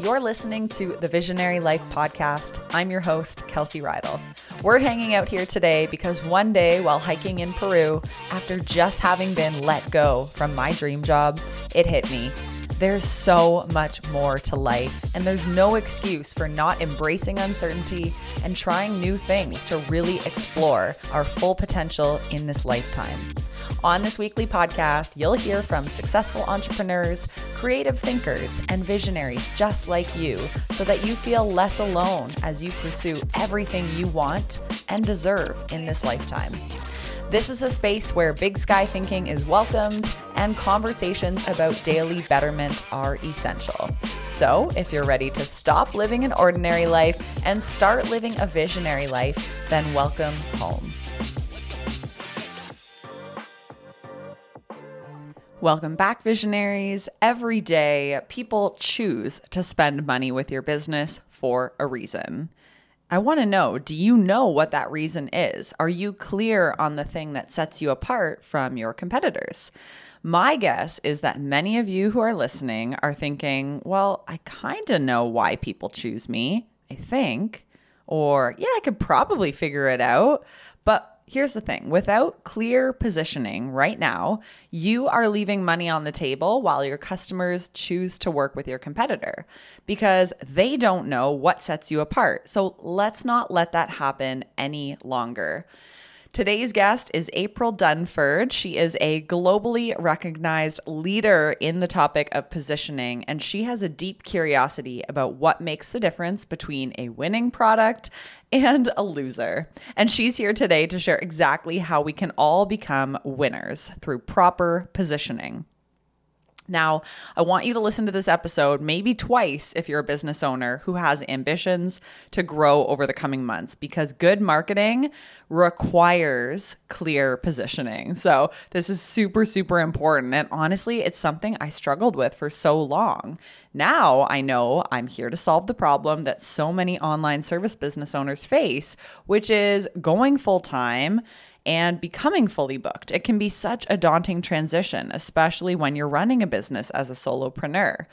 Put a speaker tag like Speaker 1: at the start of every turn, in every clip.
Speaker 1: You're listening to the Visionary Life Podcast. I'm your host, Kelsey Reidl. We're hanging out here today because one day while hiking in Peru, after just having been let go from my dream job, it hit me. There's so much more to life, and there's no excuse for not embracing uncertainty and trying new things to really explore our full potential in this lifetime. On this weekly podcast, you'll hear from successful entrepreneurs, creative thinkers, and visionaries just like you so that you feel less alone as you pursue everything you want and deserve in this lifetime. This is a space where big sky thinking is welcomed and conversations about daily betterment are essential. So, if you're ready to stop living an ordinary life and start living a visionary life, then welcome home. Welcome back, visionaries. Every day, people choose to spend money with your business for a reason. I want to know do you know what that reason is? Are you clear on the thing that sets you apart from your competitors? My guess is that many of you who are listening are thinking, well, I kind of know why people choose me, I think. Or, yeah, I could probably figure it out. Here's the thing without clear positioning right now, you are leaving money on the table while your customers choose to work with your competitor because they don't know what sets you apart. So let's not let that happen any longer. Today's guest is April Dunford. She is a globally recognized leader in the topic of positioning, and she has a deep curiosity about what makes the difference between a winning product and a loser. And she's here today to share exactly how we can all become winners through proper positioning. Now, I want you to listen to this episode maybe twice if you're a business owner who has ambitions to grow over the coming months because good marketing requires clear positioning. So, this is super, super important. And honestly, it's something I struggled with for so long. Now I know I'm here to solve the problem that so many online service business owners face, which is going full time and becoming fully booked. It can be such a daunting transition, especially when you're running a business as a solopreneur.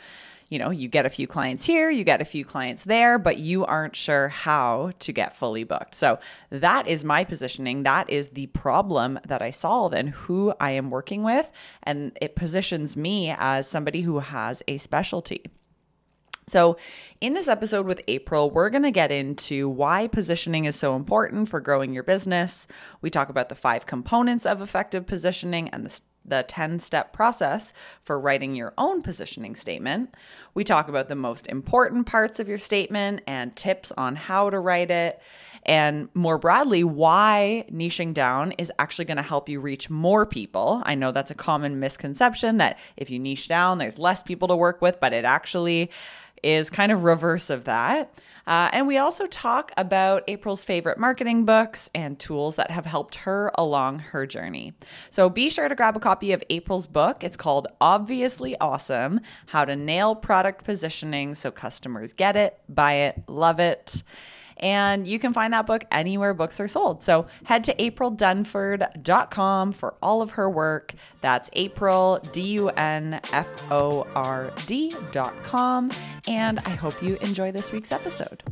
Speaker 1: You know, you get a few clients here, you get a few clients there, but you aren't sure how to get fully booked. So, that is my positioning. That is the problem that I solve and who I am working with. And it positions me as somebody who has a specialty. So, in this episode with April, we're going to get into why positioning is so important for growing your business. We talk about the five components of effective positioning and the the 10 step process for writing your own positioning statement. We talk about the most important parts of your statement and tips on how to write it. And more broadly, why niching down is actually going to help you reach more people. I know that's a common misconception that if you niche down, there's less people to work with, but it actually is kind of reverse of that. Uh, and we also talk about April's favorite marketing books and tools that have helped her along her journey. So be sure to grab a copy of April's book. It's called Obviously Awesome How to Nail Product Positioning So Customers Get It, Buy It, Love It. And you can find that book anywhere books are sold. So head to aprildunford.com for all of her work. That's April, D U N F O R D.com. And I hope you enjoy this week's episode.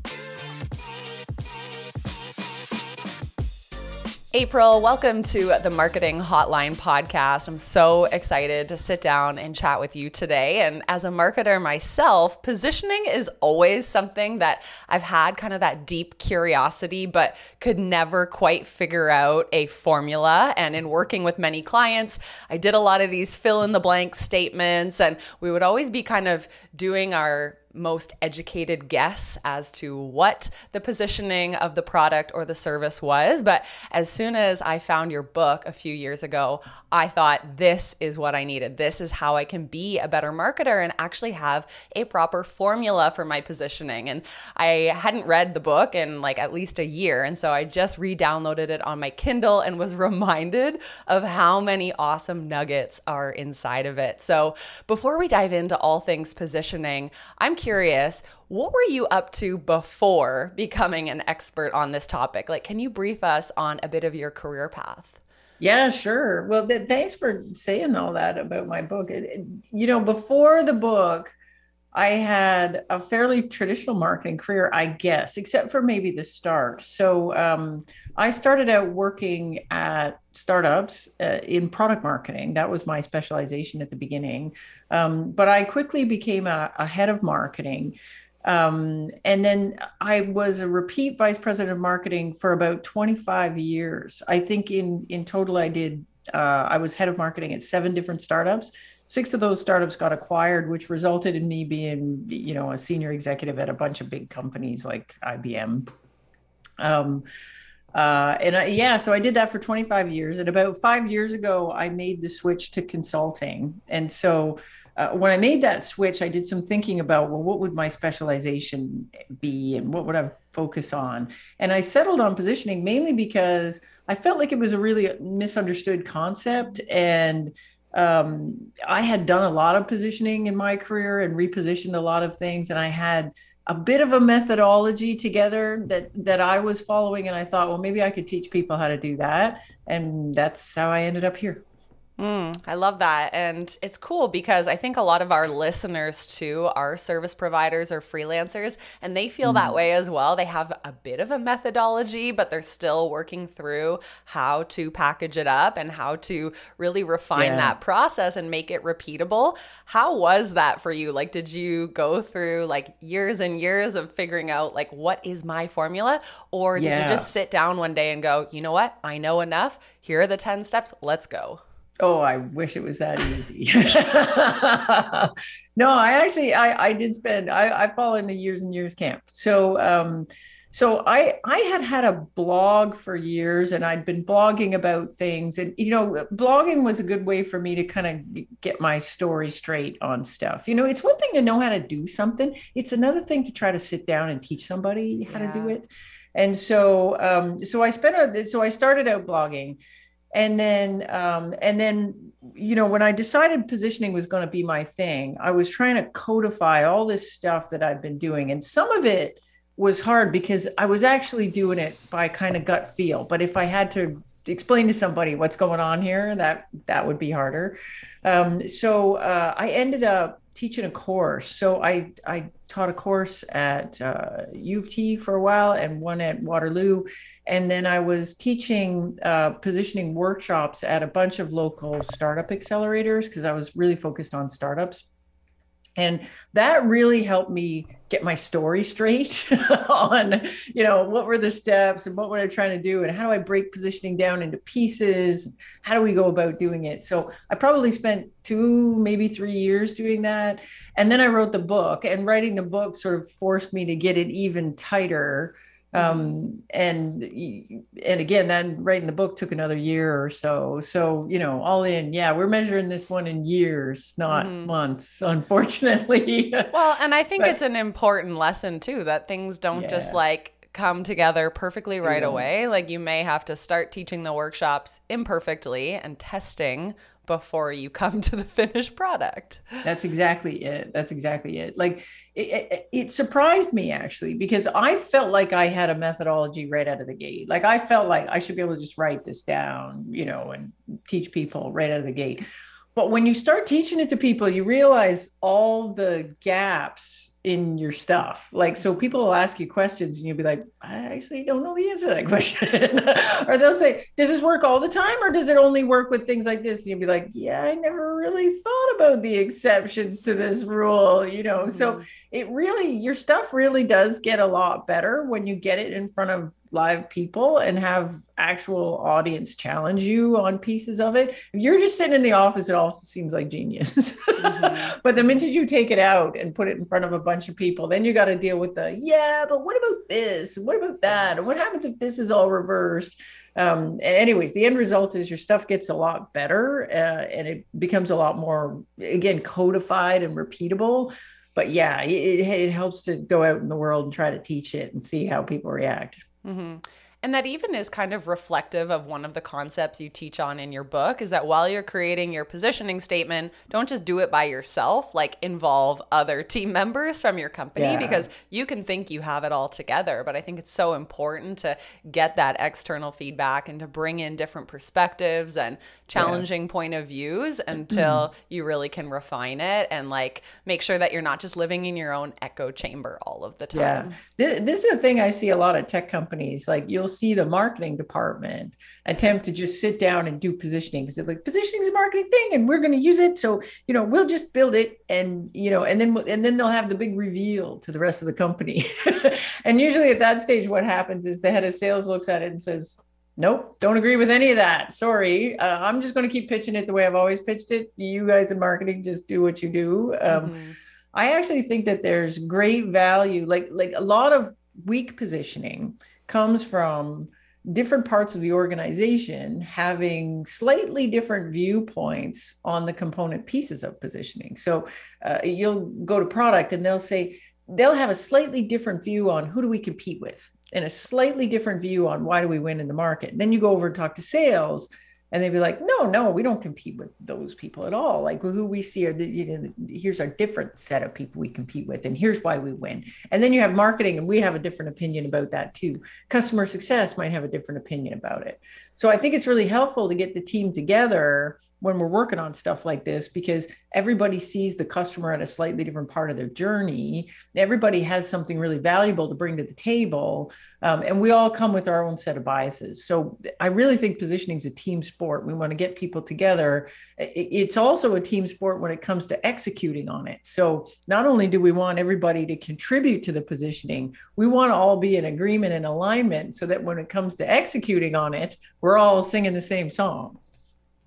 Speaker 1: April, welcome to the Marketing Hotline podcast. I'm so excited to sit down and chat with you today. And as a marketer myself, positioning is always something that I've had kind of that deep curiosity, but could never quite figure out a formula. And in working with many clients, I did a lot of these fill in the blank statements, and we would always be kind of doing our most educated guess as to what the positioning of the product or the service was. But as soon as I found your book a few years ago, I thought this is what I needed. This is how I can be a better marketer and actually have a proper formula for my positioning. And I hadn't read the book in like at least a year. And so I just re downloaded it on my Kindle and was reminded of how many awesome nuggets are inside of it. So before we dive into all things positioning, I'm curious, what were you up to before becoming an expert on this topic? Like, can you brief us on a bit of your career path?
Speaker 2: Yeah, sure. Well, th- thanks for saying all that about my book. It, it, you know, before the book, I had a fairly traditional marketing career, I guess, except for maybe the start. So um, I started out working at startups uh, in product marketing. That was my specialization at the beginning. Um, but I quickly became a, a head of marketing. Um, and then I was a repeat vice president of marketing for about 25 years. I think in in total, I did. Uh, I was head of marketing at seven different startups six of those startups got acquired, which resulted in me being, you know, a senior executive at a bunch of big companies like IBM. Um, uh, and I, yeah, so I did that for 25 years. And about five years ago, I made the switch to consulting. And so uh, when I made that switch, I did some thinking about, well, what would my specialization be and what would I focus on? And I settled on positioning mainly because I felt like it was a really misunderstood concept. And um, I had done a lot of positioning in my career and repositioned a lot of things, and I had a bit of a methodology together that that I was following, and I thought, well, maybe I could teach people how to do that, and that's how I ended up here.
Speaker 1: Mm, I love that. And it's cool because I think a lot of our listeners, too, are service providers or freelancers, and they feel mm. that way as well. They have a bit of a methodology, but they're still working through how to package it up and how to really refine yeah. that process and make it repeatable. How was that for you? Like, did you go through like years and years of figuring out, like, what is my formula? Or did yeah. you just sit down one day and go, you know what? I know enough. Here are the 10 steps. Let's go.
Speaker 2: Oh, I wish it was that easy. no, I actually I I did spend I I fall in the years and years camp. So um so I I had had a blog for years and I'd been blogging about things and you know blogging was a good way for me to kind of get my story straight on stuff. You know, it's one thing to know how to do something. It's another thing to try to sit down and teach somebody how yeah. to do it. And so um so I spent a so I started out blogging and then um, and then you know when i decided positioning was going to be my thing i was trying to codify all this stuff that i've been doing. And some of it was hard because i was actually doing it by kind of gut feel. But if i had to explain to somebody what's going on here that that would be harder. Um, so uh, i ended up teaching a course. So i i taught a course at uh, u of t for a while and one at waterloo and then I was teaching uh, positioning workshops at a bunch of local startup accelerators because I was really focused on startups. And that really helped me get my story straight on, you know, what were the steps and what were I trying to do and how do I break positioning down into pieces? How do we go about doing it? So I probably spent two, maybe three years doing that. And then I wrote the book, and writing the book sort of forced me to get it even tighter um, and and again then writing the book took another year or so so you know all in yeah we're measuring this one in years not mm-hmm. months unfortunately
Speaker 1: well and i think but, it's an important lesson too that things don't yeah. just like come together perfectly right yeah. away like you may have to start teaching the workshops imperfectly and testing before you come to the finished product.
Speaker 2: That's exactly it. That's exactly it. Like it, it, it, surprised me actually because I felt like I had a methodology right out of the gate. Like I felt like I should be able to just write this down, you know, and teach people right out of the gate. But when you start teaching it to people, you realize all the gaps in your stuff. Like, so people will ask you questions and you'll be like, I actually don't know the answer to that question. or they'll say, Does this work all the time or does it only work with things like this? And you'll be like, Yeah, I never really thought about the exceptions to this rule, you know? Mm-hmm. So it really, your stuff really does get a lot better when you get it in front of live people and have actual audience challenge you on pieces of it. If you're just sitting in the office, it all seems like genius. Mm-hmm. but the minute you take it out and put it in front of a bunch of people. Then you got to deal with the, yeah, but what about this? What about that? What happens if this is all reversed? Um, anyways, the end result is your stuff gets a lot better uh, and it becomes a lot more, again, codified and repeatable. But yeah, it, it helps to go out in the world and try to teach it and see how people react.
Speaker 1: Mm-hmm. And that even is kind of reflective of one of the concepts you teach on in your book is that while you're creating your positioning statement, don't just do it by yourself, like involve other team members from your company yeah. because you can think you have it all together. But I think it's so important to get that external feedback and to bring in different perspectives and challenging yeah. point of views until you really can refine it and like make sure that you're not just living in your own echo chamber all of the time.
Speaker 2: Yeah. This, this is a thing I see a lot of tech companies. Like you'll see the marketing department attempt to just sit down and do positioning. Because like positioning is a marketing thing, and we're going to use it. So you know, we'll just build it, and you know, and then and then they'll have the big reveal to the rest of the company. and usually at that stage, what happens is the head of sales looks at it and says, nope don't agree with any of that sorry uh, i'm just going to keep pitching it the way i've always pitched it you guys in marketing just do what you do um, mm-hmm. i actually think that there's great value like like a lot of weak positioning comes from different parts of the organization having slightly different viewpoints on the component pieces of positioning. So uh, you'll go to product and they'll say, they'll have a slightly different view on who do we compete with and a slightly different view on why do we win in the market. Then you go over and talk to sales and they'd be like no no we don't compete with those people at all. Like who we see are the, you know here's our different set of people we compete with and here's why we win. And then you have marketing and we have a different opinion about that too. Customer success might have a different opinion about it. So i think it's really helpful to get the team together when we're working on stuff like this because everybody sees the customer at a slightly different part of their journey. Everybody has something really valuable to bring to the table. Um, and we all come with our own set of biases. So I really think positioning is a team sport. We want to get people together. It's also a team sport when it comes to executing on it. So not only do we want everybody to contribute to the positioning, we want to all be in agreement and alignment so that when it comes to executing on it, we're all singing the same song.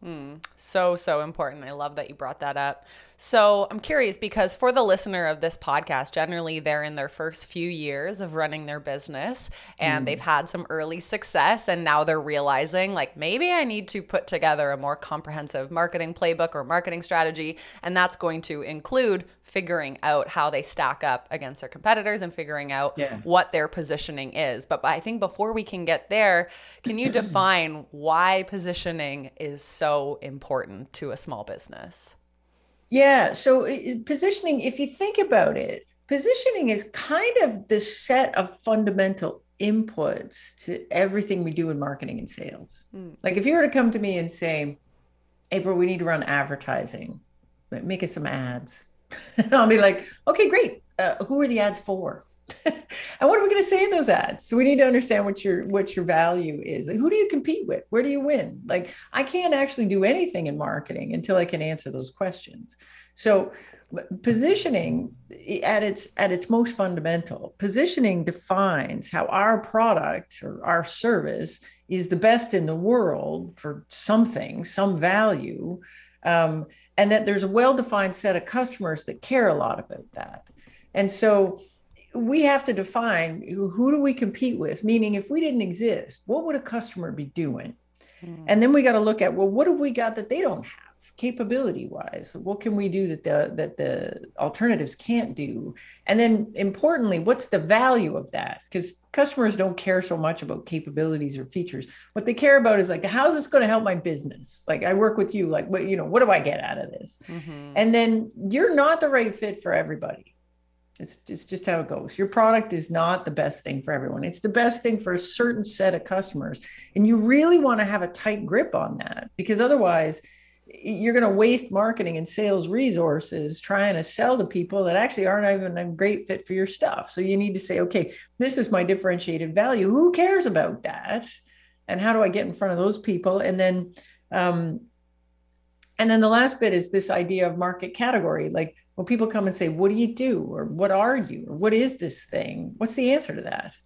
Speaker 1: Mm, so, so important. I love that you brought that up. So I'm curious because for the listener of this podcast, generally they're in their first few years of running their business and mm. they've had some early success and now they're realizing like maybe I need to put together a more comprehensive marketing playbook or marketing strategy. And that's going to include figuring out how they stack up against their competitors and figuring out yeah. what their positioning is. But I think before we can get there, can you define why positioning is so important to a small business?
Speaker 2: Yeah. So positioning, if you think about it, positioning is kind of the set of fundamental inputs to everything we do in marketing and sales. Mm. Like if you were to come to me and say, April, we need to run advertising, make us some ads. and I'll be like, okay, great. Uh, who are the ads for? and what are we going to say in those ads? So we need to understand what your what your value is. Like, who do you compete with? Where do you win? Like I can't actually do anything in marketing until I can answer those questions. So positioning at its at its most fundamental positioning defines how our product or our service is the best in the world for something some value um, and that there's a well-defined set of customers that care a lot about that and so we have to define who, do we compete with? Meaning if we didn't exist what would a customer be doing? Mm. and then we got to look at well what have we got that they don't have capability wise what can we do that the that the alternatives can't do? And then importantly what's the value of that? Because customers don't care so much about capabilities or features. What they care about is like how's this going to help my business? Like i work with you like what you know what do i get out of this? Mm-hmm. and then you're not the right fit for everybody it's, it's just how it goes. Your product is not the best thing for everyone. It's the best thing for a certain set of customers. And you really want to have a tight grip on that because otherwise, you're going to waste marketing and sales resources trying to sell to people that actually aren't even a great fit for your stuff. So you need to say, okay, this is my differentiated value. Who cares about that? And how do I get in front of those people? And then, um, and then the last bit is this idea of market category. Like when people come and say, What do you do? or What are you? or What is this thing? What's the answer to that?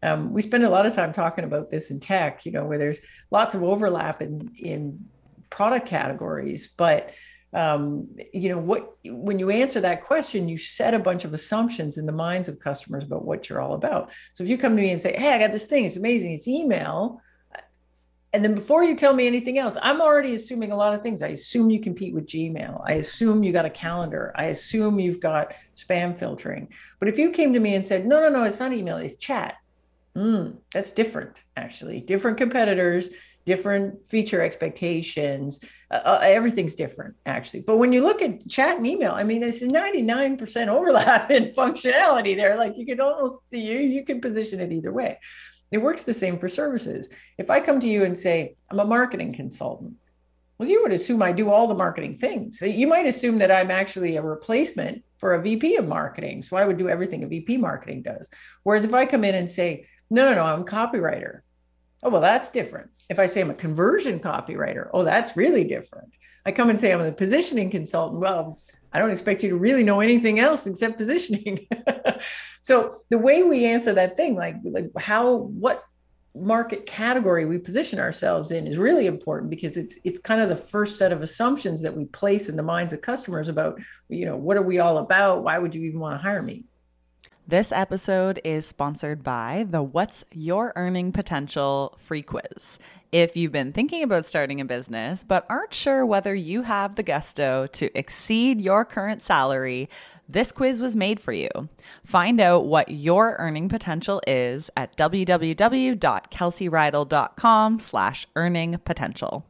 Speaker 2: Um, we spend a lot of time talking about this in tech, you know, where there's lots of overlap in, in product categories. But um, you know what when you answer that question you set a bunch of assumptions in the minds of customers about what you're all about so if you come to me and say hey i got this thing it's amazing it's email and then before you tell me anything else, I'm already assuming a lot of things. I assume you compete with Gmail. I assume you got a calendar. I assume you've got spam filtering. But if you came to me and said, no, no, no, it's not email, it's chat. mm, that's different, actually. Different competitors, different feature expectations. Uh, uh everything's different, actually. But when you look at chat and email, I mean, it's 99% overlap in functionality there. Like you can almost see you, you can position it either way. It works the same for services. If I come to you and say, I'm a marketing consultant, well, you would assume I do all the marketing things. You might assume that I'm actually a replacement for a VP of marketing. So I would do everything a VP marketing does. Whereas if I come in and say, no, no, no, I'm a copywriter. Oh, well, that's different. If I say I'm a conversion copywriter, oh, that's really different. I come and say I'm a positioning consultant. Well, I don't expect you to really know anything else except positioning. so the way we answer that thing, like like how what market category we position ourselves in is really important because it's it's kind of the first set of assumptions that we place in the minds of customers about you know what are we all about why would you even want to hire me
Speaker 1: this episode is sponsored by the What's Your Earning Potential free quiz. If you've been thinking about starting a business but aren't sure whether you have the gusto to exceed your current salary, this quiz was made for you. Find out what your earning potential is at www.kelseyreidl.com slash earning potential.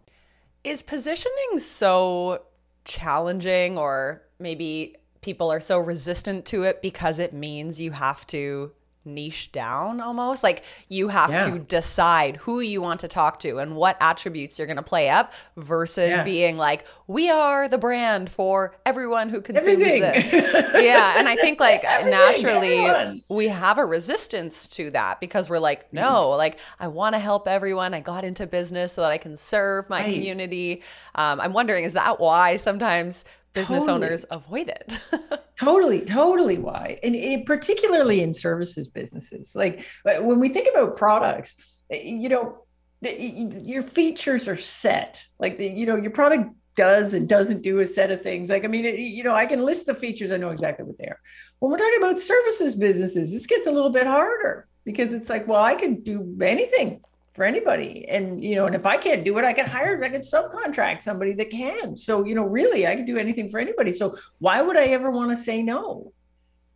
Speaker 3: Is positioning so challenging or maybe people are so resistant to it because it means you have to niche down almost like you have yeah. to decide who you want to talk to and what attributes you're going to play up versus yeah. being like we are the brand for everyone who consumes Everything. this yeah and i think like naturally everyone. we have a resistance to that because we're like no mm. like i want to help everyone i got into business so that i can serve my right. community um, i'm wondering is that why sometimes business totally. owners avoid it.
Speaker 2: totally, totally why. And it, particularly in services businesses. Like uh, when we think about products, uh, you know, your features are set. Like the, you know, your product does and doesn't do a set of things. Like, I mean, you know, I can list the features, I know exactly what they are. When we're talking about services businesses, this gets a little bit harder because it's like, well, I can do anything for anybody. And, you know, and if I can't do it, I can hire, I can subcontract somebody that can. So, you know, really, I can do anything for anybody. So why would I ever want to say no?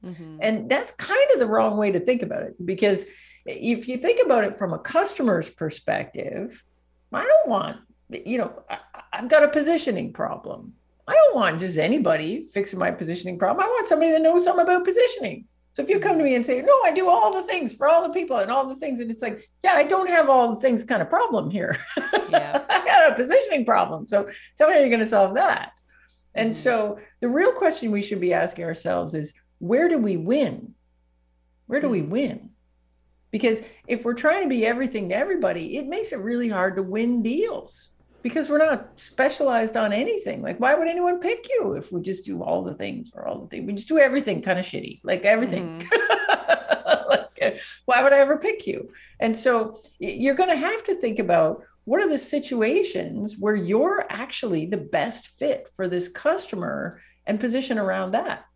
Speaker 2: Mm-hmm. And that's kind of the wrong way to think about it because if you think about it from a customer's perspective, I don't want, you know, I, I've got a positioning problem. I don't want just anybody fixing my positioning problem. I want somebody that knows something about positioning. So if you come to me and say, no, I do all the things for all the people and all the things, and it's like, yeah, I don't have all the things kind of problem here. Yeah. I got a positioning problem. So tell me how you're going to solve that. And mm-hmm. so the real question we should be asking ourselves is where do we win? Where do mm-hmm. we win? Because if we're trying to be everything to everybody, it makes it really hard to win deals because we're not specialized on anything. Like, why would anyone pick you if we just do all the things or all the things? We just do everything kind of shitty, like everything. Mm-hmm. like, why would I ever pick you? And so you're going to have to think about what are the situations where you're actually the best fit for this customer and position around that.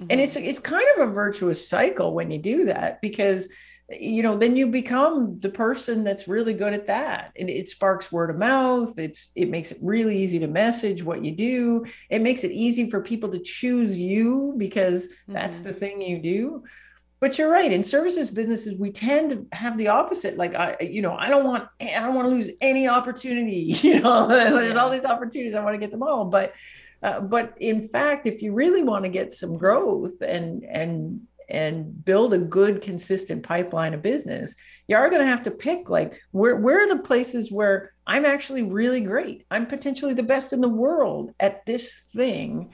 Speaker 2: Mm-hmm. And it's it's kind of a virtuous cycle when you do that because you know then you become the person that's really good at that. And it sparks word of mouth. It's it makes it really easy to message what you do. It makes it easy for people to choose you because mm-hmm. that's the thing you do. But you're right. In services businesses we tend to have the opposite. Like i you know i don't want i don't want to lose any opportunity you know? There's all these opportunities. I want to get them all. But uh, but in fact if you really want to get some growth and and and build a good consistent pipeline of business you are going to have to pick like where, where are the places where i'm actually really great? I'm potentially the best in the world at this thing.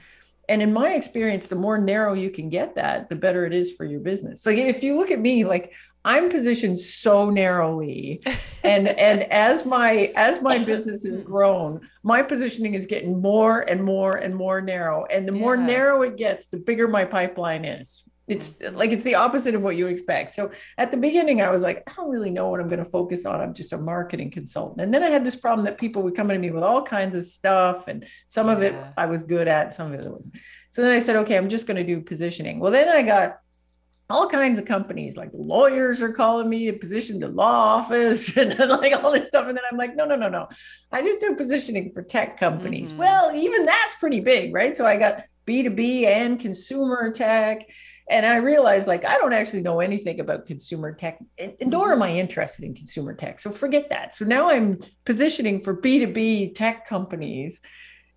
Speaker 2: And in my experience the more narrow you can get that the better it is for your business. Like if you look at me like i'm positioned so narrowly. And and as my as my business has grown my positioning is getting more and more and more narrow. And the yeah. more narrow it gets the bigger my pipeline is it's like it's the opposite of what you expect. So at the beginning, I was like, I don't really know what I'm going to focus on. I'm just a marketing consultant. And then I had this problem that people would come to me with all kinds of stuff, and some yeah. of it I was good at, some of it wasn't. So then I said, okay, I'm just going to do positioning. Well, then I got all kinds of companies like lawyers are calling me a position to law office and like all this stuff and then i'm like no no no no i just do positioning for tech companies mm-hmm. well even that's pretty big right so i got b2b and consumer tech and I realized like I don't actually know anything about consumer tech, nor am I interested in consumer tech. So forget that. So now I'm positioning for B2B tech companies.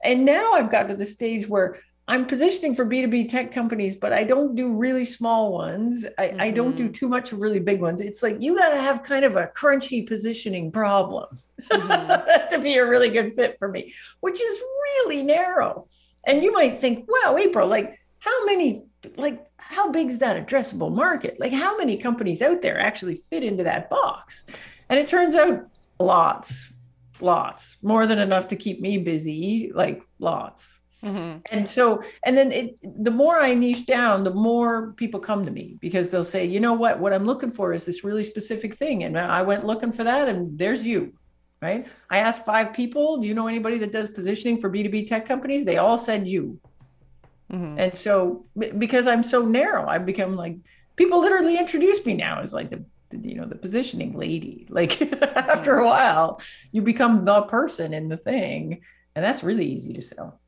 Speaker 2: And now I've got to the stage where I'm positioning for B2B tech companies, but I don't do really small ones. I, mm-hmm. I don't do mm-hmm. too much of really big ones. It's like you got to have kind of a crunchy positioning problem mm-hmm. to be a really good fit for me, which is really narrow. And you might think, wow, April, like how many, like, how big is that addressable market? Like, how many companies out there actually fit into that box? And it turns out lots, lots, more than enough to keep me busy, like lots. Mm-hmm. And so, and then it, the more I niche down, the more people come to me because they'll say, you know what, what I'm looking for is this really specific thing. And I went looking for that, and there's you, right? I asked five people, do you know anybody that does positioning for B2B tech companies? They all said you. Mm-hmm. And so, because I'm so narrow, I've become like, people literally introduce me now as like the, the you know, the positioning lady. Like after a while, you become the person in the thing. And that's really easy to sell.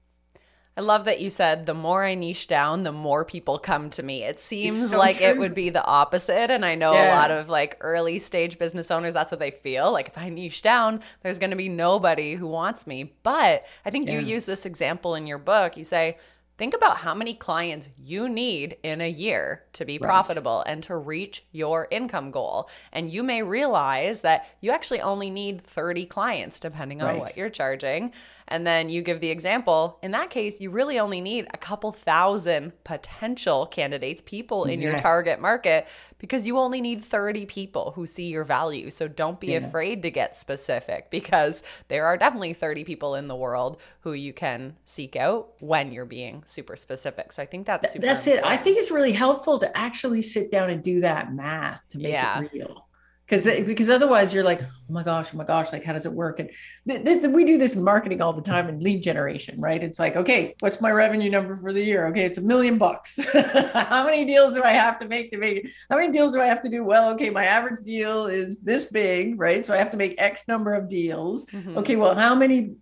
Speaker 1: I love that you said the more I niche down, the more people come to me. It seems so like true. it would be the opposite. And I know yeah. a lot of like early stage business owners, that's what they feel. Like if I niche down, there's going to be nobody who wants me. But I think yeah. you use this example in your book. You say, Think about how many clients you need in a year to be right. profitable and to reach your income goal. And you may realize that you actually only need 30 clients, depending on right. what you're charging. And then you give the example, in that case, you really only need a couple thousand potential candidates, people in your target market, because you only need 30 people who see your value. So don't be yeah. afraid to get specific because there are definitely 30 people in the world who you can seek out when you're being super specific. So I think that's super
Speaker 2: That's important. it. I think it's really helpful to actually sit down and do that math to make yeah. it real because because otherwise you're like oh my gosh oh my gosh like how does it work? And th- th- we do this in marketing all the time in lead generation right? It's like okay what's my revenue number for the year? Okay it's a million bucks. How many deals do i have to make to make how many deals do i have to do? Well okay my average deal is this big right? So i have to make x number of deals. Mm-hmm. okay well how many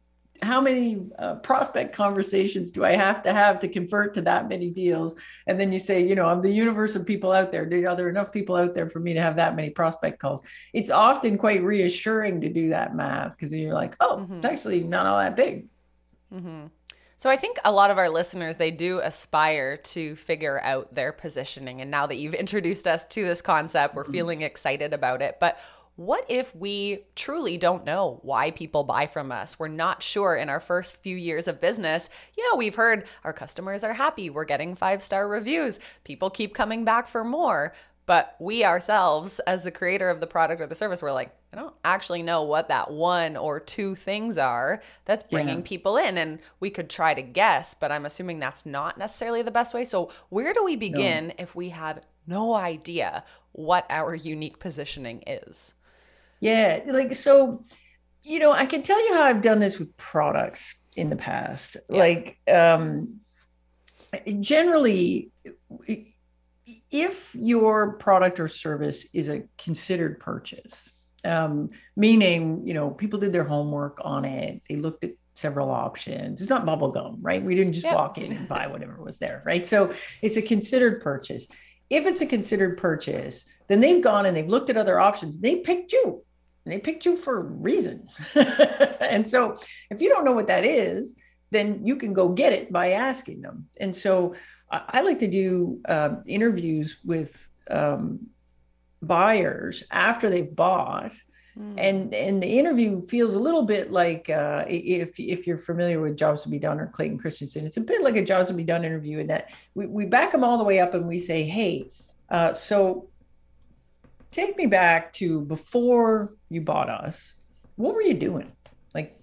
Speaker 2: how many uh, prospect conversations do I have to have to convert to that many deals? And then you say, you know, I'm the universe of people out there. Are there enough people out there for me to have that many prospect calls? It's often quite reassuring to do that math because you're like, oh, mm-hmm. it's actually not all that big.
Speaker 1: Mm-hmm. So I think a lot of our listeners they do aspire to figure out their positioning and now that you've introduced us to this concept we're mm-hmm. feeling excited about it. But what if we truly don't know why people buy from us? We're not sure in our first few years of business. Yeah, we've heard our customers are happy, we're getting five star reviews, people keep coming back for more. But we ourselves, as the creator of the product or the service, we're like, I don't actually know what that one or two things are that's bringing yeah. people in. And we could try to guess, but I'm assuming that's not necessarily the best way. So, where do we begin no. if we have no idea what our unique positioning is?
Speaker 2: Yeah, like so, you know, I can tell you how I've done this with products in the past. Yeah. Like um generally if your product or service is a considered purchase, um, meaning, you know, people did their homework on it, they looked at several options. It's not bubble gum, right? We didn't just walk in and buy whatever was there, right? So it's a considered purchase. If it's a considered purchase, then they've gone and they've looked at other options. They picked you and they picked you for a reason. and so if you don't know what that is, then you can go get it by asking them. And so I, I like to do uh, interviews with um, buyers after they've bought. Hmm. And and the interview feels a little bit like uh, if if you're familiar with Jobs to Be Done or Clayton Christensen, it's a bit like a Jobs to Be Done interview in that we, we back them all the way up and we say, hey, uh, so take me back to before you bought us. What were you doing? Like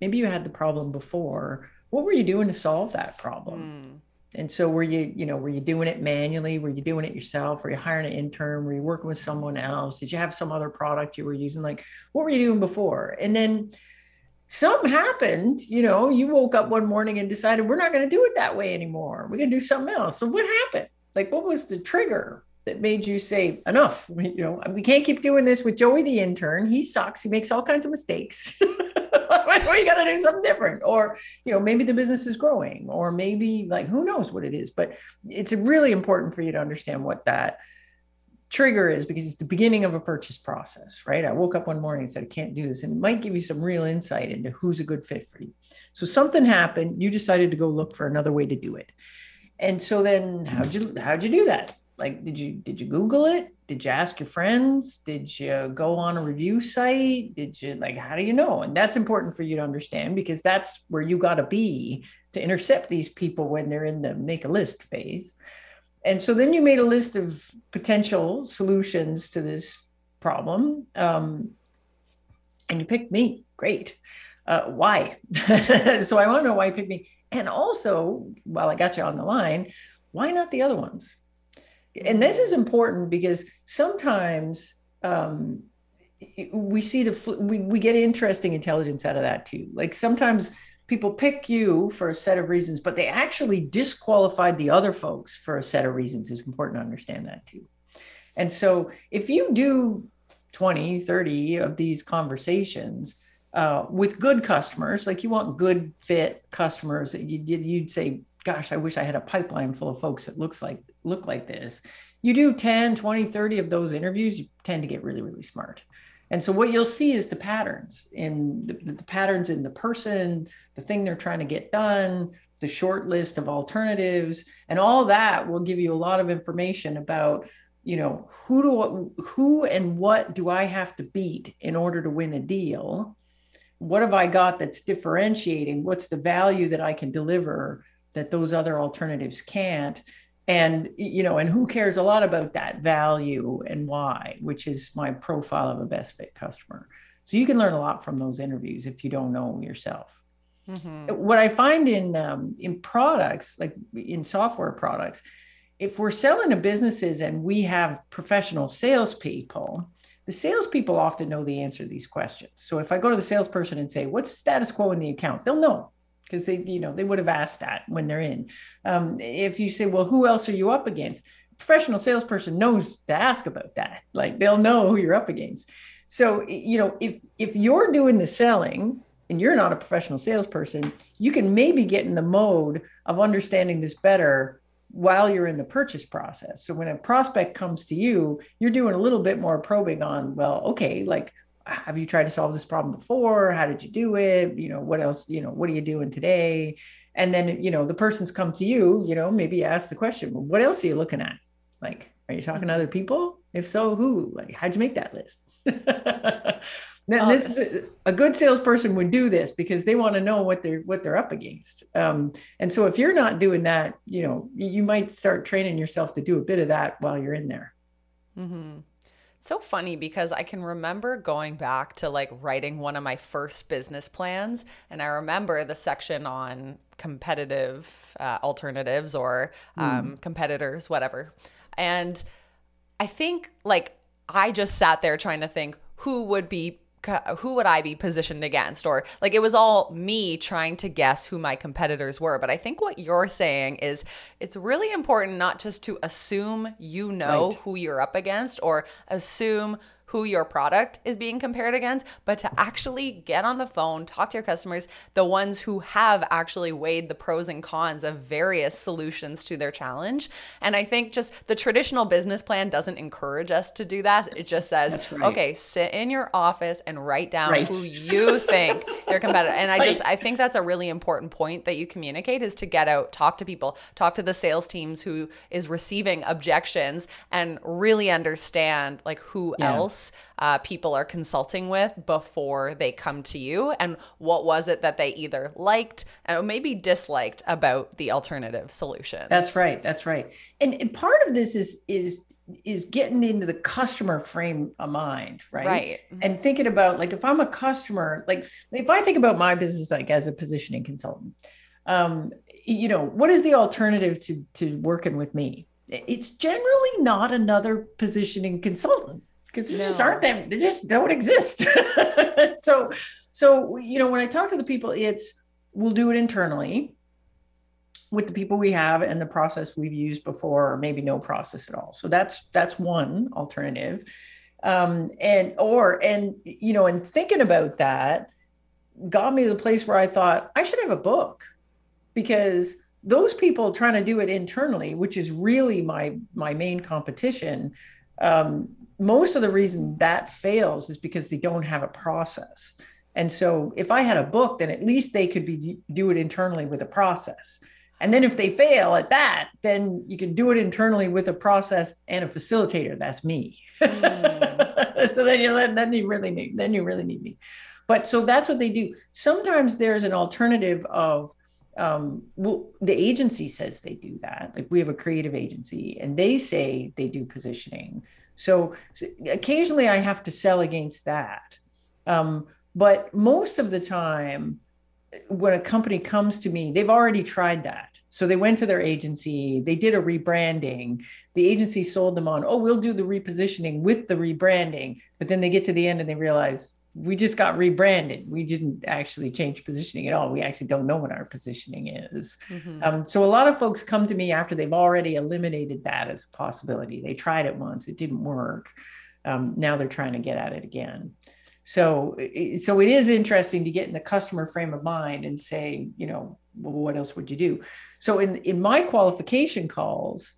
Speaker 2: maybe you had the problem before. What were you doing to solve that problem? Mm. And so were you, you know, were you doing it manually? Were you doing it yourself? Were you hiring an intern? Were you working with someone else? Did you have some other product you were using? Like what were you doing before? And then something happened, you know, you woke up one morning and decided we're not going to do it that way anymore. We're going to do something else. So what happened? Like what was the trigger? That made you say enough you know we can't keep doing this with joey the intern he sucks he makes all kinds of mistakes you got to do something different. Or, you know, maybe the business is growing, or maybe like who knows what it is. But it's really important for you to understand what that trigger is because it's the beginning of a purchase process, right? I woke up one morning and said, I can't do this. And it might give you some real insight into who's a good fit for you. So something happened, you decided to go look for another way to do it. And so then how'd you how'd you do that? Like did you did you Google it? Did you ask your friends? Did you go on a review site? Did you like how do you know? And that's important for you to understand because that's where you got to be to intercept these people when they're in the make a list phase and so then you made a list of potential solutions to this problem um, and you picked me great uh, why so i want to know why you picked me and also while i got you on the line why not the other ones and this is important because sometimes um, we see the we, we get interesting intelligence out of that too like sometimes people pick you for a set of reasons, but they actually disqualified the other folks for a set of reasons. It's important to understand that too. And so if you do 20, 30 of these conversations uh, with good customers, like you want good fit customers, you'd, you'd say, gosh, I wish I had a pipeline full of folks that looks like look like this. You do 10, 20, 30 of those interviews, you tend to get really, really smart. And so what you'll see is the patterns in the, the, patterns in the person, the thing they're trying to get done, the short list of alternatives, and all that will give you a lot of information about, you know, who do who and what do I have to beat in order to win a deal? What have I got that's differentiating? What's the value that I can deliver that those other alternatives can't? And you know and who cares a lot about that value and why which is my profile of a best fit customer. So you can learn a lot from those interviews if you don't know yourself. Mm-hmm. what i find in um, in products like in software products if we're selling to businesses and we have professional salespeople the salespeople often know the answer to these questions. So if i go to the salesperson and say what's the status quo in the account? They'll know because they you know they would have asked that when they're in. Um, if you say well who else are you up against? Professional salesperson knows to ask about that. Like they'll know who you're up against. So you know if if you're doing the selling and you're not a professional salesperson you can maybe get in the mode of understanding this better while you're in the purchase process. So when a prospect comes to you you're doing a little bit more probing on well okay like have you tried to solve this problem before? How did you do it? You know what else you know what are you doing today? And then you know the person's come to you you know maybe ask the question well, what else are you looking at? Like are you talking to other people? If so who? Like how'd you make that list? Then oh, this a good salesperson would do this because they want to know what they're what they're up against. Um, and so if you're not doing that you know you might start training yourself to do a bit of that while you're in there.
Speaker 1: Mm-hmm so funny because I can remember going back to like writing one of my first business plans. And I remember the section on competitive uh, alternatives or um, mm. competitors, whatever. And I think like I just sat there trying to think who would be who would I be positioned against? Or like it was all me trying to guess who my competitors were. But I think what you're saying is it's really important not just to assume you know right. who you're up against or assume who your product is being compared against, but to actually get on the phone, talk to your customers, the ones who have actually weighed the pros and cons of various solutions to their challenge. And I think just the traditional business plan doesn't encourage us to do that. It just says, right. okay, sit in your office and write down right. who you think your competitor. And I just I think that's a really important point that you communicate is to get out, talk to people, talk to the sales teams who is receiving objections and really understand like who yeah. else else uh, people are consulting with before they come to you? And what was it that they either liked and maybe disliked about the alternative solution
Speaker 2: that's right that's right. And, and part of this is is is getting into the customer frame of mind right?
Speaker 1: Right.
Speaker 2: And thinking about like if i'm a customer like if i think about my business like as a positioning consultant um you know what is the alternative to to working with me? It's generally not another positioning consultant because there no. just aren't them. They just don't exist. so, so you know, when I talk to the people, it's we'll do it internally with the people we have and the process we've used before, or maybe no process at all. So that's that's one alternative. Um, and or and you know, and thinking about that, got me to the place where I thought I should have a book because those people trying to do it internally, which is really my my main competition, um, most of the reason that fails is because they don't have a process. And so if I had a book, then at least they could be do it internally with a process. And then if they fail at that, then you can do it internally with a process and a facilitator. That's me. Mm. so then you then you really need then you really need me. But so that's what they do. Sometimes there's an alternative of um, well, the agency says they do that. Like we have a creative agency and they say they do positioning. So, so occasionally I have to sell against that. Um, but most of the time, when a company comes to me, they've already tried that. So they went to their agency, they did a rebranding. The agency sold them on, oh, we'll do the repositioning with the rebranding. But then they get to the end and they realize we just got rebranded. We didn't actually change positioning at all. We actually don't know what our positioning is. Mm-hmm. Um, so a lot of folks come to me after they've already eliminated that as a possibility. They tried it once, it didn't work. Um, now they're trying to get at it again. So, so it is interesting to get in the customer frame of mind and say, you know, well, what else would you do? So in in my qualification calls,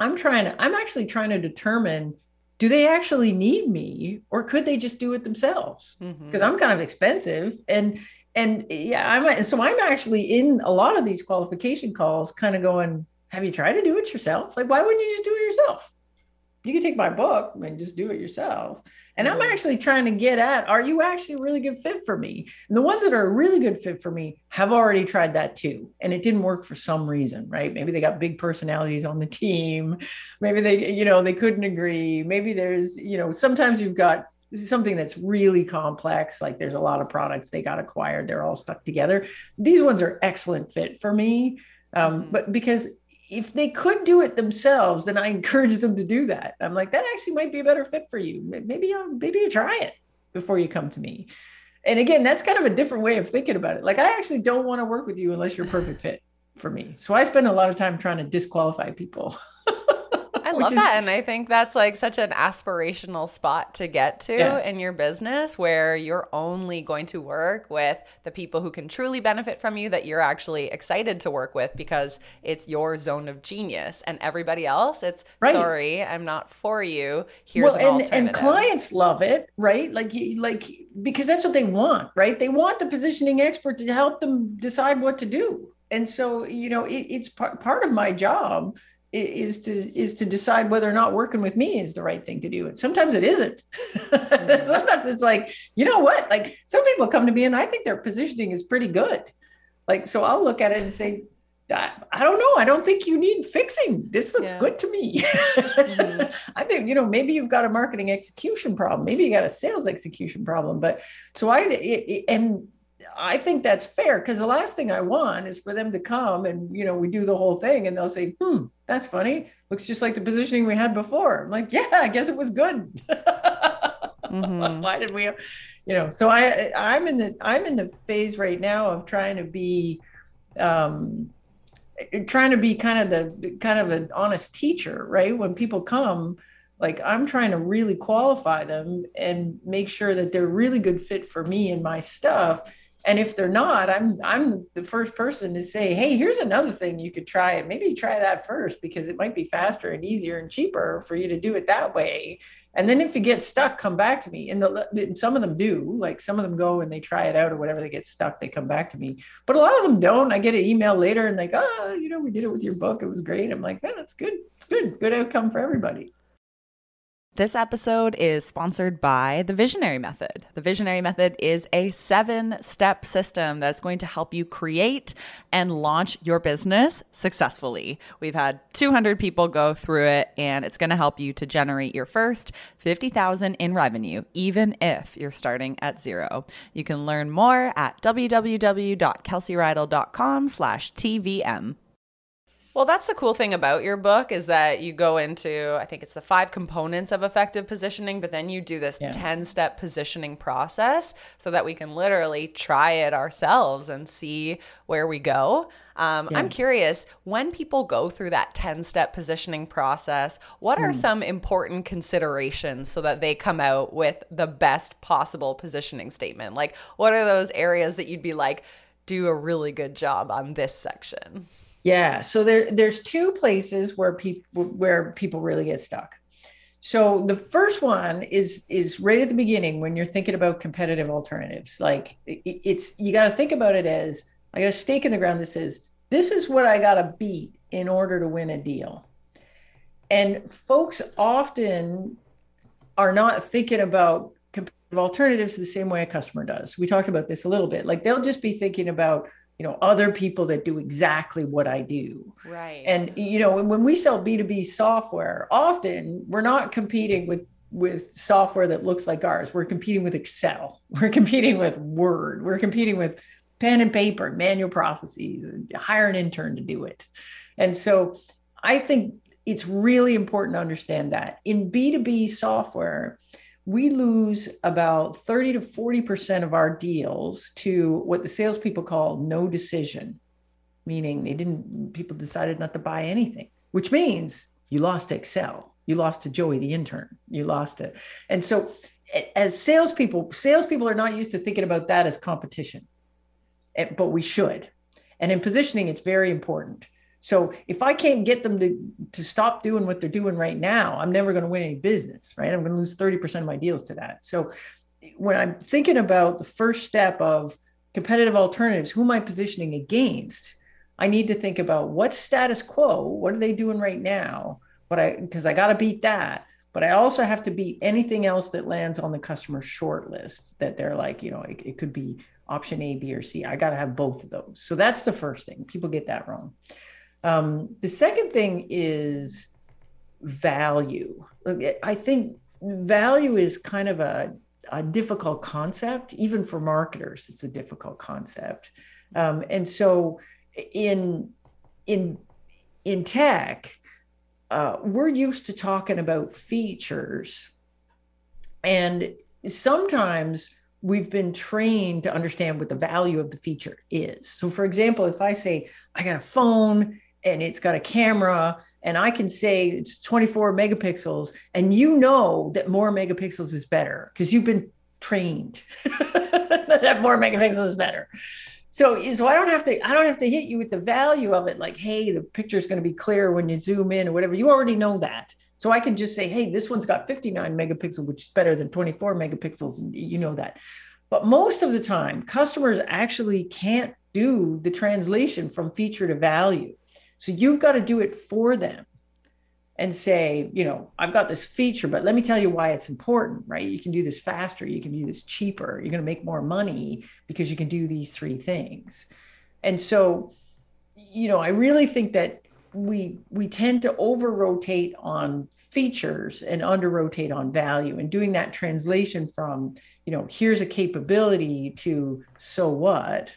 Speaker 2: I'm trying to, I'm actually trying to determine do they actually need me or could they just do it themselves? Because mm-hmm. i'm kind of expensive and and yeah i'm so i'm actually in a lot of these qualification calls kind of going have you tried to do it yourself? Like why wouldn't you just do it yourself? You can take my book and just do it yourself and I'm actually trying to get at are you actually a really good fit for me? And the ones that are a really good fit for me have already tried that too. And it didn't work for some reason, right? Maybe they got big personalities on the team. Maybe they, you know, they couldn't agree. Maybe there's, you know, sometimes you've got something that's really complex like there's a lot of products they got acquired they're all stuck together these ones are excellent fit for me um, mm-hmm. but because if they could do it themselves, then I encourage them to do that. I'm like, that actually might be a better fit for you. Maybe you maybe you try it before you come to me. And again, that's kind of a different way of thinking about it. Like, I actually don't want to work with you unless you're a perfect fit for me. So I spend a lot of time trying to disqualify people.
Speaker 3: I love is, that. And I think that's like such an aspirational spot to get to yeah. in your business where you're only going to work with the people who can truly benefit from you that you're actually excited to work with because it's your zone of genius. And everybody else, it's right. sorry, I'm not for you. Here's well, an
Speaker 2: and,
Speaker 3: alternative.
Speaker 2: And clients love it, right? Like, like, because that's what they want, right? They want the positioning expert to help them decide what to do. And so, you know, it, it's part, part of my job is to is to decide whether or not working with me is the right thing to do. And sometimes it isn't. Mm-hmm. sometimes it's like you know what? Like some people come to me and i think their positioning is pretty good. Like so i'll look at it and say i, I don't know. I don't think you need fixing. This looks yeah. good to me. Mm-hmm. i think you know maybe you've got a marketing execution problem. Maybe you got a sales execution problem but so i it, and I think that's fair because the last thing I want is for them to come and you know we do the whole thing and they'll say, "Hmm, that's funny. Looks just like the positioning we had before." I'm like, "Yeah, I guess it was good." mm-hmm. Why did we, have, you know? So I I'm in the I'm in the phase right now of trying to be, um, trying to be kind of the kind of an honest teacher, right? When people come, like i'm trying to really qualify them and make sure that they're really good fit for me and my stuff and if they're not i'm i'm the first person to say hey here's another thing you could try it. Maybe try that first because it might be faster and easier and cheaper for you to do it that way. And then if you get stuck come back to me. And, the, and some of them do like some of them go and they try it out or whatever they get stuck they come back to me. But a lot of them don't. I get an email later and like oh you know we did it with your book. It was great. I'm like man that's good. It's good. Good outcome for everybody
Speaker 1: this episode is sponsored by the Visionary Method. The Visionary Method is a seven step system that's going to help you create and launch your business successfully. We've had 200 people go through it, and it's going to help you to generate your first 50,000 in revenue, even if you're starting at zero. You can learn more at www.kelseyreidl.com slash TVM.
Speaker 3: Well, that's the cool thing about your book is that you go into, I think it's the five components of effective positioning, but then you do this 10 yeah. step positioning process so that we can literally try it ourselves and see where we go. Um, yeah. I'm curious when people go through that 10 step positioning process, what are mm. some important considerations so that they come out with the best possible positioning statement? Like, what are those areas that you'd be like, do a really good job on this section?
Speaker 2: Yeah. So there, there's two places where people where people really get stuck. So the first one is is right at the beginning when you're thinking about competitive alternatives. Like it's you got to think about it as I got a stake in the ground that says this is what I got to beat in order to win a deal. And folks often are not thinking about competitive alternatives the same way a customer does. We talked about this a little bit. Like they'll just be thinking about you know other people that do exactly what i do.
Speaker 3: Right.
Speaker 2: And you know when we sell b2b software often we're not competing with with software that looks like ours. We're competing with excel. We're competing with word. We're competing with pen and paper manual processes and hire an intern to do it. And so i think it's really important to understand that. In b2b software we lose about 30 to 40% of our deals to what the salespeople call no decision, meaning they didn't, people decided not to buy anything, which means you lost to Excel, you lost to Joey the intern, you lost it. And so as salespeople, salespeople are not used to thinking about that as competition, but we should. And in positioning, it's very important so if I can't get them to, to stop doing what they're doing right now, I'm never going to win any business, right? I'm going to lose 30% of my deals to that. So when I'm thinking about the first step of competitive alternatives, who am I positioning against? I need to think about what's status quo, what are they doing right now? But I because I got to beat that. But I also have to beat anything else that lands on the customer short list that they're like, you know, it, it could be option A, B, or C. I got to have both of those. So that's the first thing. People get that wrong. Um, the second thing is value. I think value is kind of a, a difficult concept, even for marketers. It's a difficult concept, um, and so in in in tech, uh, we're used to talking about features, and sometimes we've been trained to understand what the value of the feature is. So, for example, if I say I got a phone and it's got a camera and I can say it's 24 megapixels, and you know that more megapixels is better because you've been trained that more megapixels is better. So, so I don't have to I don't have to hit you with the value of it, like, hey, the picture is going to be clear when you zoom in or whatever. You already know that. So I can just say, hey, this one's got 59 megapixels, which is better than 24 megapixels, and you know that. But most of the time, customers actually can't do the translation from feature to value. So you've got to do it for them and say, you know, I've got this feature, but let me tell you why it's important, right? You can do this faster, you can do this cheaper, you're going to make more money because you can do these three things. And so, you know, I really think that we we tend to over rotate on features and under rotate on value and doing that translation from you know here's a capability to so what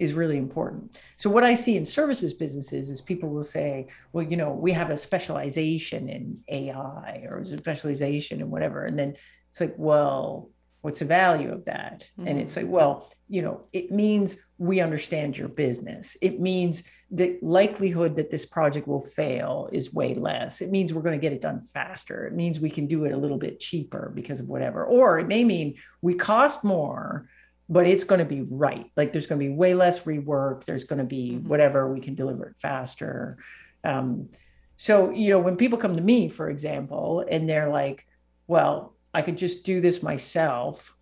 Speaker 2: is really important. So what I see in services businesses is people will say, well, you know, we have a specialization in AI or a specialization in whatever. And then it's like, well, what's the value of that? Mm-hmm. And it's like, mm-hmm. well, you know, it means we understand your business. It means the likelihood that this project will fail is way less. It means we're going to get it done faster. It means we can do it a little bit cheaper because of whatever. Or it may mean we cost more, but it's going to be right. Like there's going to be way less rework. There's going to be mm-hmm. whatever we can deliver it faster. Um, so, you know, when people come to me, for example, and they're like, well, I could just do this myself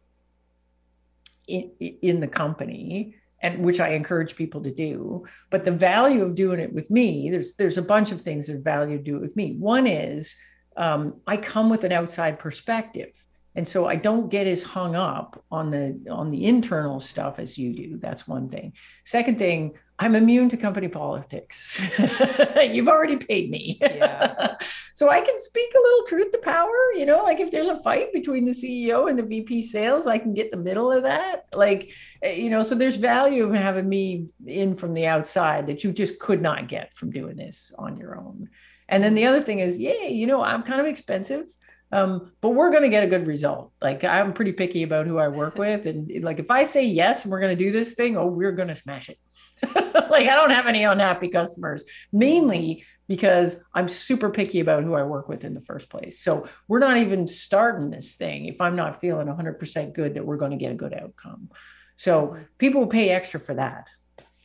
Speaker 2: in, in the company and which I encourage people to do. But the value of doing it with me, there's there's a bunch of things that value to do it with me. One is um, I come with an outside perspective and so i don't get as hung up on the on the internal stuff as you do. That's one thing. Second thing i'm immune to company politics. You've already paid me. Yeah. so i can speak a little truth to power you know like if there's a fight between the ceo and the vp sales i can get the middle of that. Like eh, you know so there's value of having me in from the outside that you just could not get from doing this on your own. And then the other thing is yeah you know i'm kind of expensive um, but we're going to get a good result. Like I'm pretty picky about who I work with, and like if I say yes and we're going to do this thing, oh, we're going to smash it. like I don't have any unhappy customers, mainly because I'm super picky about who I work with in the first place. So we're not even starting this thing if I'm not feeling 100% good that we're going to get a good outcome. So people will pay extra for that.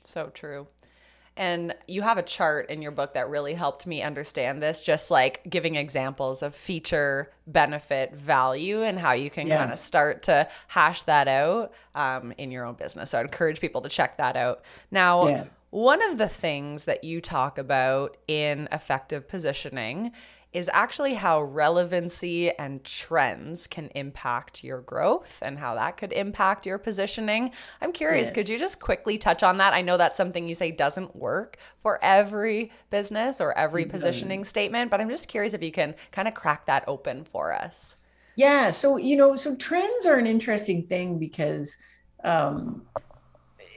Speaker 1: So true. And you have a chart in your book that really helped me understand this, just like giving examples of feature, benefit, value, and how you can yeah. kind of start to hash that out um, in your own business. So I'd encourage people to check that out. Now, yeah. one of the things that you talk about in effective positioning is actually how relevancy and trends can impact your growth and how that could impact your positioning. I'm curious, yes. could you just quickly touch on that? I know that's something you say doesn't work for every business or every positioning statement, but I'm just curious if you can kind of crack that open for us.
Speaker 2: Yeah. So, you know, so trends are an interesting thing because um,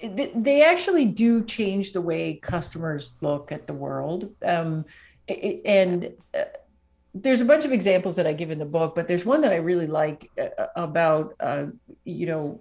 Speaker 2: they actually do change the way customers look at the world. Um, and uh, there's a bunch of examples that I give in the book, but there's one that I really like uh, about, uh, you know,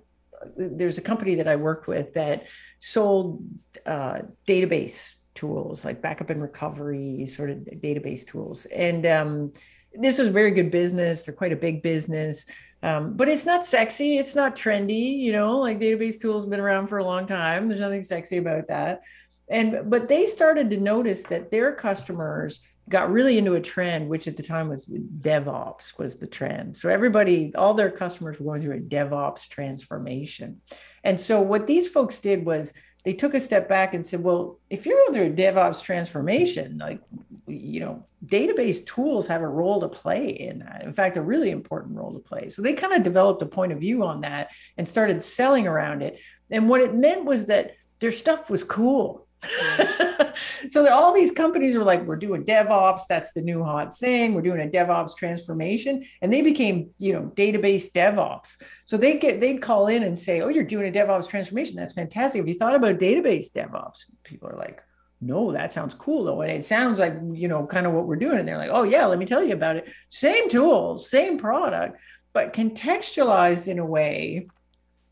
Speaker 2: there's a company that I worked with that sold uh, database tools like backup and recovery sort of database tools. And um, this was very good business. They're quite a big business. Um, but it's not sexy. It's not trendy, you know, like database tools have been around for a long time. There's nothing sexy about that. And, but they started to notice that their customers got really into a trend, which at the time was DevOps was the trend. So everybody, all their customers were going through a DevOps transformation. And so what these folks did was they took a step back and said, well, if you're going through a DevOps transformation, like, you know, database tools have a role to play in that. In fact, a really important role to play. So they kind of developed a point of view on that and started selling around it. And what it meant was that their stuff was cool so all these companies were like, we're doing DevOps. That's the new hot thing. We're doing a DevOps transformation, and they became, you know, database DevOps. So they get they'd call in and say, oh, you're doing a DevOps transformation. That's fantastic. Have you thought about database DevOps? People are like, no, that sounds cool though, and it sounds like you know kind of what we're doing. And they're like, oh yeah, let me tell you about it. Same tools, same product, but contextualized in a way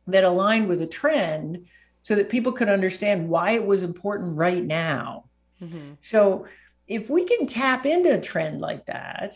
Speaker 2: that aligned with a trend so that people could understand why it was important right now. Mm-hmm. So if we can tap into a trend like that,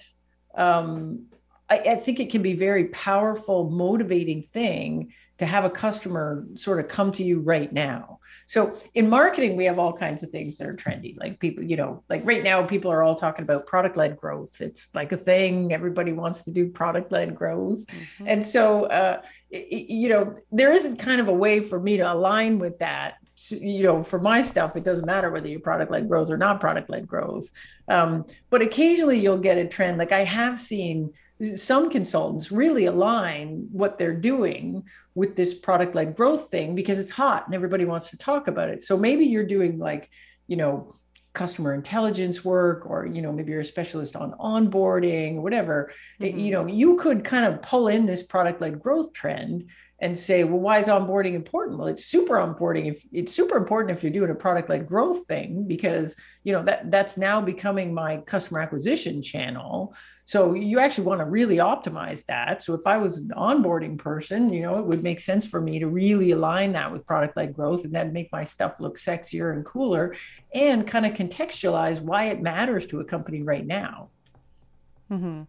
Speaker 2: um, I, I, think it can be very powerful, motivating thing to have a customer sort of come to you right now. So in marketing, we have all kinds of things that are trendy. Like people, you know, like right now, people are all talking about product led growth. It's like a thing. Everybody wants to do product led growth. Mm-hmm. And so, uh, you know, there isn't kind of a way for me to align with that. You know, for my stuff, it doesn't matter whether you're product led growth or not product led growth. Um, but occasionally you'll get a trend. Like I have seen some consultants really align what they're doing with this product led growth thing because it's hot and everybody wants to talk about it. So maybe you're doing like, you know, customer intelligence work or you know maybe you're a specialist on onboarding whatever mm-hmm. you know you could kind of pull in this product led growth trend and say well why is onboarding important well it's super onboarding if it's super important if you're doing a product led growth thing because you know that that's now becoming my customer acquisition channel so you actually want to really optimize that. So if I was an onboarding person, you know, it would make sense for me to really align that with product led growth and then make my stuff look sexier and cooler and kind of contextualize why it matters to a company right now.
Speaker 1: Mm-hmm.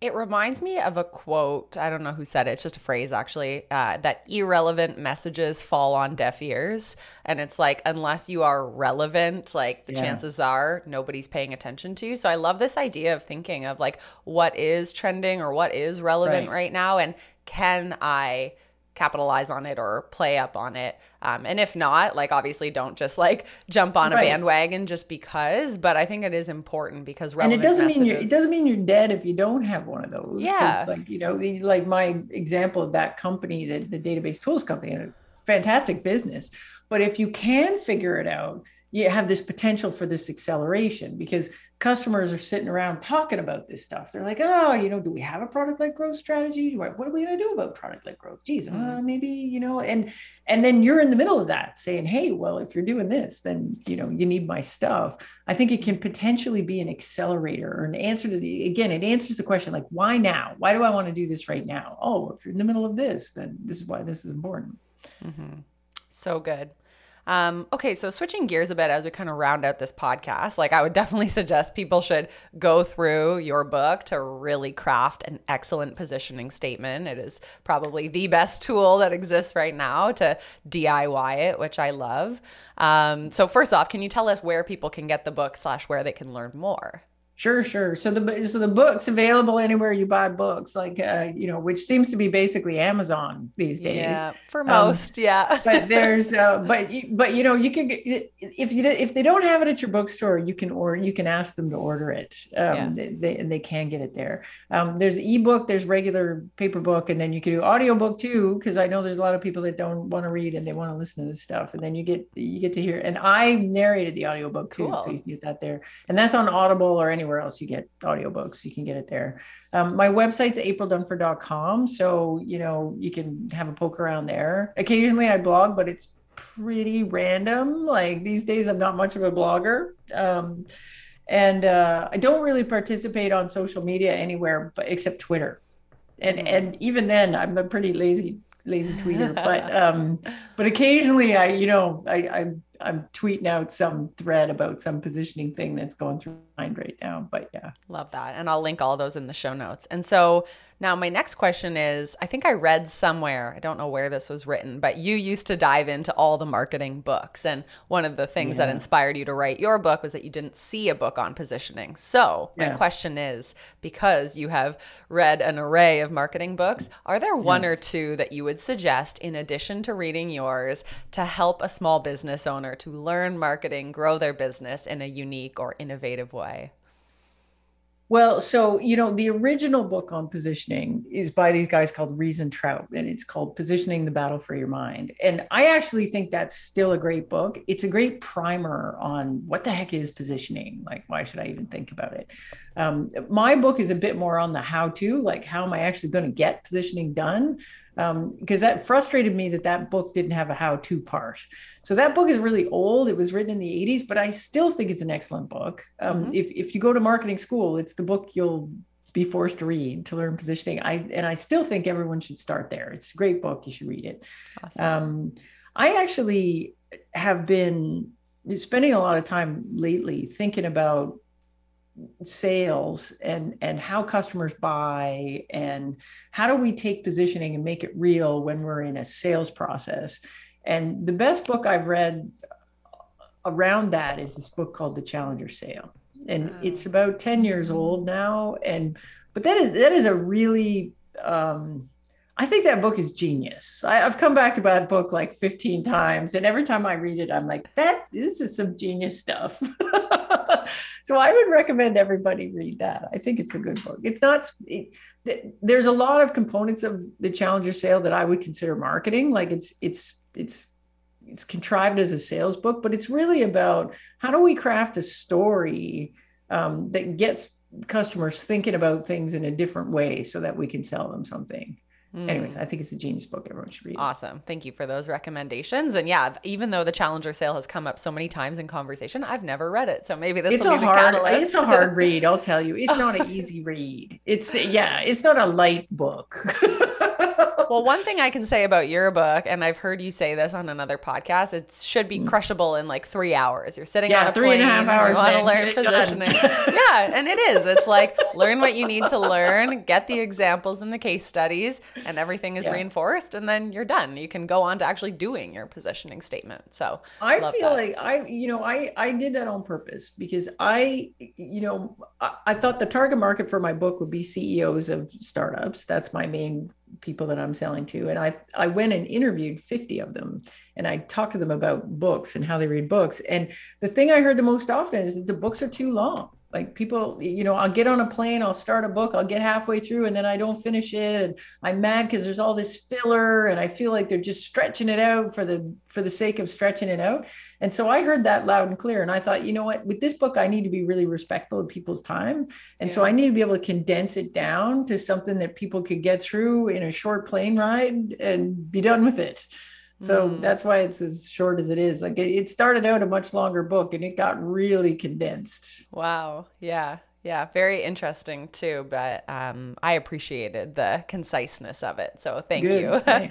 Speaker 1: It reminds me of a quote. I don't know who said it. It's just a phrase, actually, uh, that irrelevant messages fall on deaf ears. And it's like, unless you are relevant, like the yeah. chances are nobody's paying attention to you. So I love this idea of thinking of like what is trending or what is relevant right, right now. And can I capitalize on it or play up on it. Um, and if not, like obviously don't just like jump on a
Speaker 2: Right.
Speaker 1: bandwagon just because. But I think it is important because
Speaker 2: and it doesn't mean you're, it doesn't mean you're dead if you don't have one of those.
Speaker 1: Yeah.
Speaker 2: like you know like my example of that company the, the database tools company a fantastic business but if you can figure it out you have this potential for this acceleration because customers are sitting around talking about this stuff they're like oh you know do we have a product led growth strategy what what are we going to do about product led growth geez uh,
Speaker 1: Mhm.
Speaker 2: maybe you know and and then you're in the middle of that saying hey well if you're doing this then you know you need my stuff I think it can potentially be an accelerator or an answer to the again, it answers the question like, why now? Why do I want to do this right now? Oh, if you're in the middle of this, then this is why this is important.
Speaker 1: Mhm. So good. Um, okay, so switching gears a bit as we kind of round out this podcast, like I would definitely suggest people should go through your book to really craft an excellent positioning statement. It is probably the best tool that exists right now to DIY it, which I love. Um, so first off, can you tell us where people can get the book slash where they can learn more?
Speaker 2: Sure, sure. So the so the book's available anywhere you buy books, like uh, you know, which seems to be basically Amazon these days.
Speaker 1: Yeah, for most, yeah.
Speaker 2: but there's uh, but you- but you know you can if you if they don't have it at your bookstore you can or you can ask them to order it um
Speaker 1: Yeah.
Speaker 2: they, they and they can get it there um there's ebook there's regular paper book and then you can do audiobook too because i know there's a lot of people that don't want to read and they want to listen to this stuff and then you get you get to hear and i narrated the audiobook too
Speaker 1: Cool.
Speaker 2: so you can get that there and that's on audible or anywhere else you get audiobooks you can get it there um, my website's aprildunford.com. So, you know, you can have a poke around there. Occasionally I blog, but it's pretty random. Like these days, I'm not much of a blogger. Um, and uh, I don't really participate on social media anywhere but except Twitter. And
Speaker 1: Mhm.
Speaker 2: and even then I'm a pretty lazy lazy tweeter. but um but occasionally I, you know, I, I I'm tweeting out some thread about some positioning thing that's going through my mind right now. But yeah.
Speaker 1: Love that. And I'll link all those in the show notes. And so now my next question is I think I read somewhere, I don't know where this was written, but you used to dive into all the marketing books. And one of the things that inspired you to write your book was that you didn't see a book on positioning. So my
Speaker 2: Yeah.
Speaker 1: question is because you have read an array of marketing books, are there one or two that you would suggest in addition to reading yours to help a small business owner to learn marketing, grow their business in a unique or innovative way?
Speaker 2: Well, so you know, the original book on positioning is by these guys called Ries and Trout, and it's called Positioning the Battle for Your Mind. And I actually think that's still a great book. It's a great primer on what the heck is positioning. Like, why should I even think about it? Um, my book is a bit more on the how-to, like how am I actually going to get positioning done? Because that frustrated me that that book didn't have a how-to part. So that book is really old. It was written in the 80s, but I still think it's an excellent book. Um,
Speaker 1: Mhm.
Speaker 2: if, if you go to marketing school, it's the book you'll be forced to read to learn positioning. I and I still think everyone should start there. It's a great book. You should read it.
Speaker 1: Awesome.
Speaker 2: Um, I actually have been spending a lot of time lately thinking about sales and and how customers buy and how do we take positioning and make it real when we're in a sales process and the best book i've read around that is this book called the challenger sale and
Speaker 1: Wow.
Speaker 2: it's about 10 years old now and but that is that is a really um I think that book is genius. I, I've come back to that book like 15 times, and every time I read it, I'm like, that this is some genius stuff. so I would recommend everybody read that. I think it's a good book. It's not, it, there's a lot of components of the Challenger sale that I would consider marketing. Like it's, it's, it's, it's contrived as a sales book, but it's really about how do we craft a story um, that gets customers thinking about things in a different way so that we can sell them something. Anyways,
Speaker 1: Mm.
Speaker 2: I think it's a genius book. Everyone should read it.
Speaker 1: Awesome. Thank you for those recommendations. And yeah, even though the Challenger sale has come up so many times in conversation, I've never read it. So maybe this
Speaker 2: It's
Speaker 1: will
Speaker 2: a
Speaker 1: be the
Speaker 2: hard,
Speaker 1: catalyst.
Speaker 2: it's a hard read. I'll tell you, it's not an easy read. It's yeah, it's not a light book.
Speaker 1: well, one thing I can say about your book, and I've heard you say this on another podcast, it should be crushable in like three hours. You're sitting
Speaker 2: Mm. Yeah,
Speaker 1: on a
Speaker 2: three and a half hours,
Speaker 1: You want to learn positioning. yeah, and it is. It's like learn what you need to learn, get the examples and the case studies, and everything is
Speaker 2: Yeah.
Speaker 1: reinforced, and then you're done. You can go on to actually doing your positioning statement. So
Speaker 2: I feel
Speaker 1: that.
Speaker 2: like I, you know, I I did that on purpose because I, you know, I, I thought the target market for my book would be CEOs of startups. That's my main people that I'm selling to. And I I went and interviewed 50 of them and I talked to them about books and how they read books. And the thing I heard the most often is that the books are too long. Like people, you know, I'll get on a plane, I'll start a book, I'll get halfway through and then I don't finish it. And I'm mad because there's all this filler and I feel like they're just stretching it out for the for the sake of stretching it out. And so I heard that loud and clear. And I thought, you know what, with this book, I need to be really respectful of people's time. And yeah. so I need to be able to condense it down to something that people could get through in a short plane ride and be done with it. So mm. that's why it's as short as it is. Like it, started out a much longer book and it got really condensed.
Speaker 3: Wow. Yeah. Yeah, very interesting too, but um, I appreciated the conciseness of it. So thank Good, you.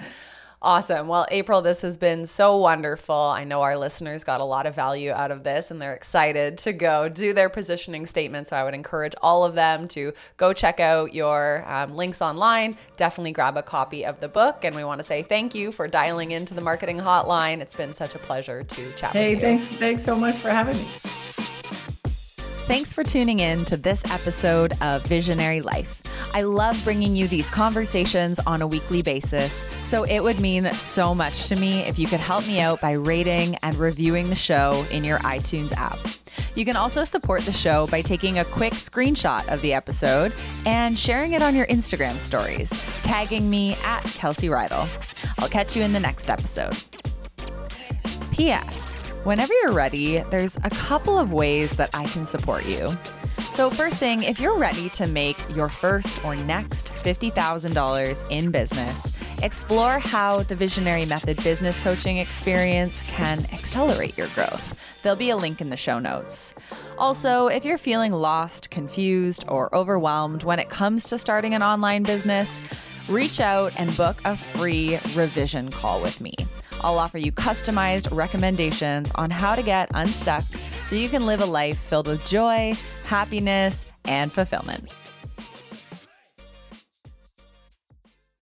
Speaker 3: Awesome. Well, April, this has been so wonderful. I know our listeners got a lot of value out of this and they're excited to go do their positioning statement. So I would encourage all of them to go check out your um, links online. Definitely grab a copy of the book. And we want to say thank you for dialing into the marketing hotline. It's been such a pleasure to chat with you.
Speaker 2: hey, thanks. Thanks so much for having me.
Speaker 1: Thanks for tuning in to this episode of Visionary Life. I love bringing you these conversations on a weekly basis, so it would mean so much to me if you could help me out by rating and reviewing the show in your iTunes app. You can also support the show by taking a quick screenshot of the episode and sharing it on your Instagram stories, tagging me at Kelsey Reidl. I'll catch you in the next episode. P.S. Whenever you're ready, there's a couple of ways that I can support you. So, first thing, if you're ready to make your first or next $50,000 in business, explore how the Visionary Method business coaching experience can accelerate your growth. There'll be a link in the show notes. Also, if you're feeling lost, confused, or overwhelmed when it comes to starting an online business, reach out and book a free revision call with me. I'll offer you customized recommendations on how to get unstuck so you can live a life filled with joy, happiness, and fulfillment.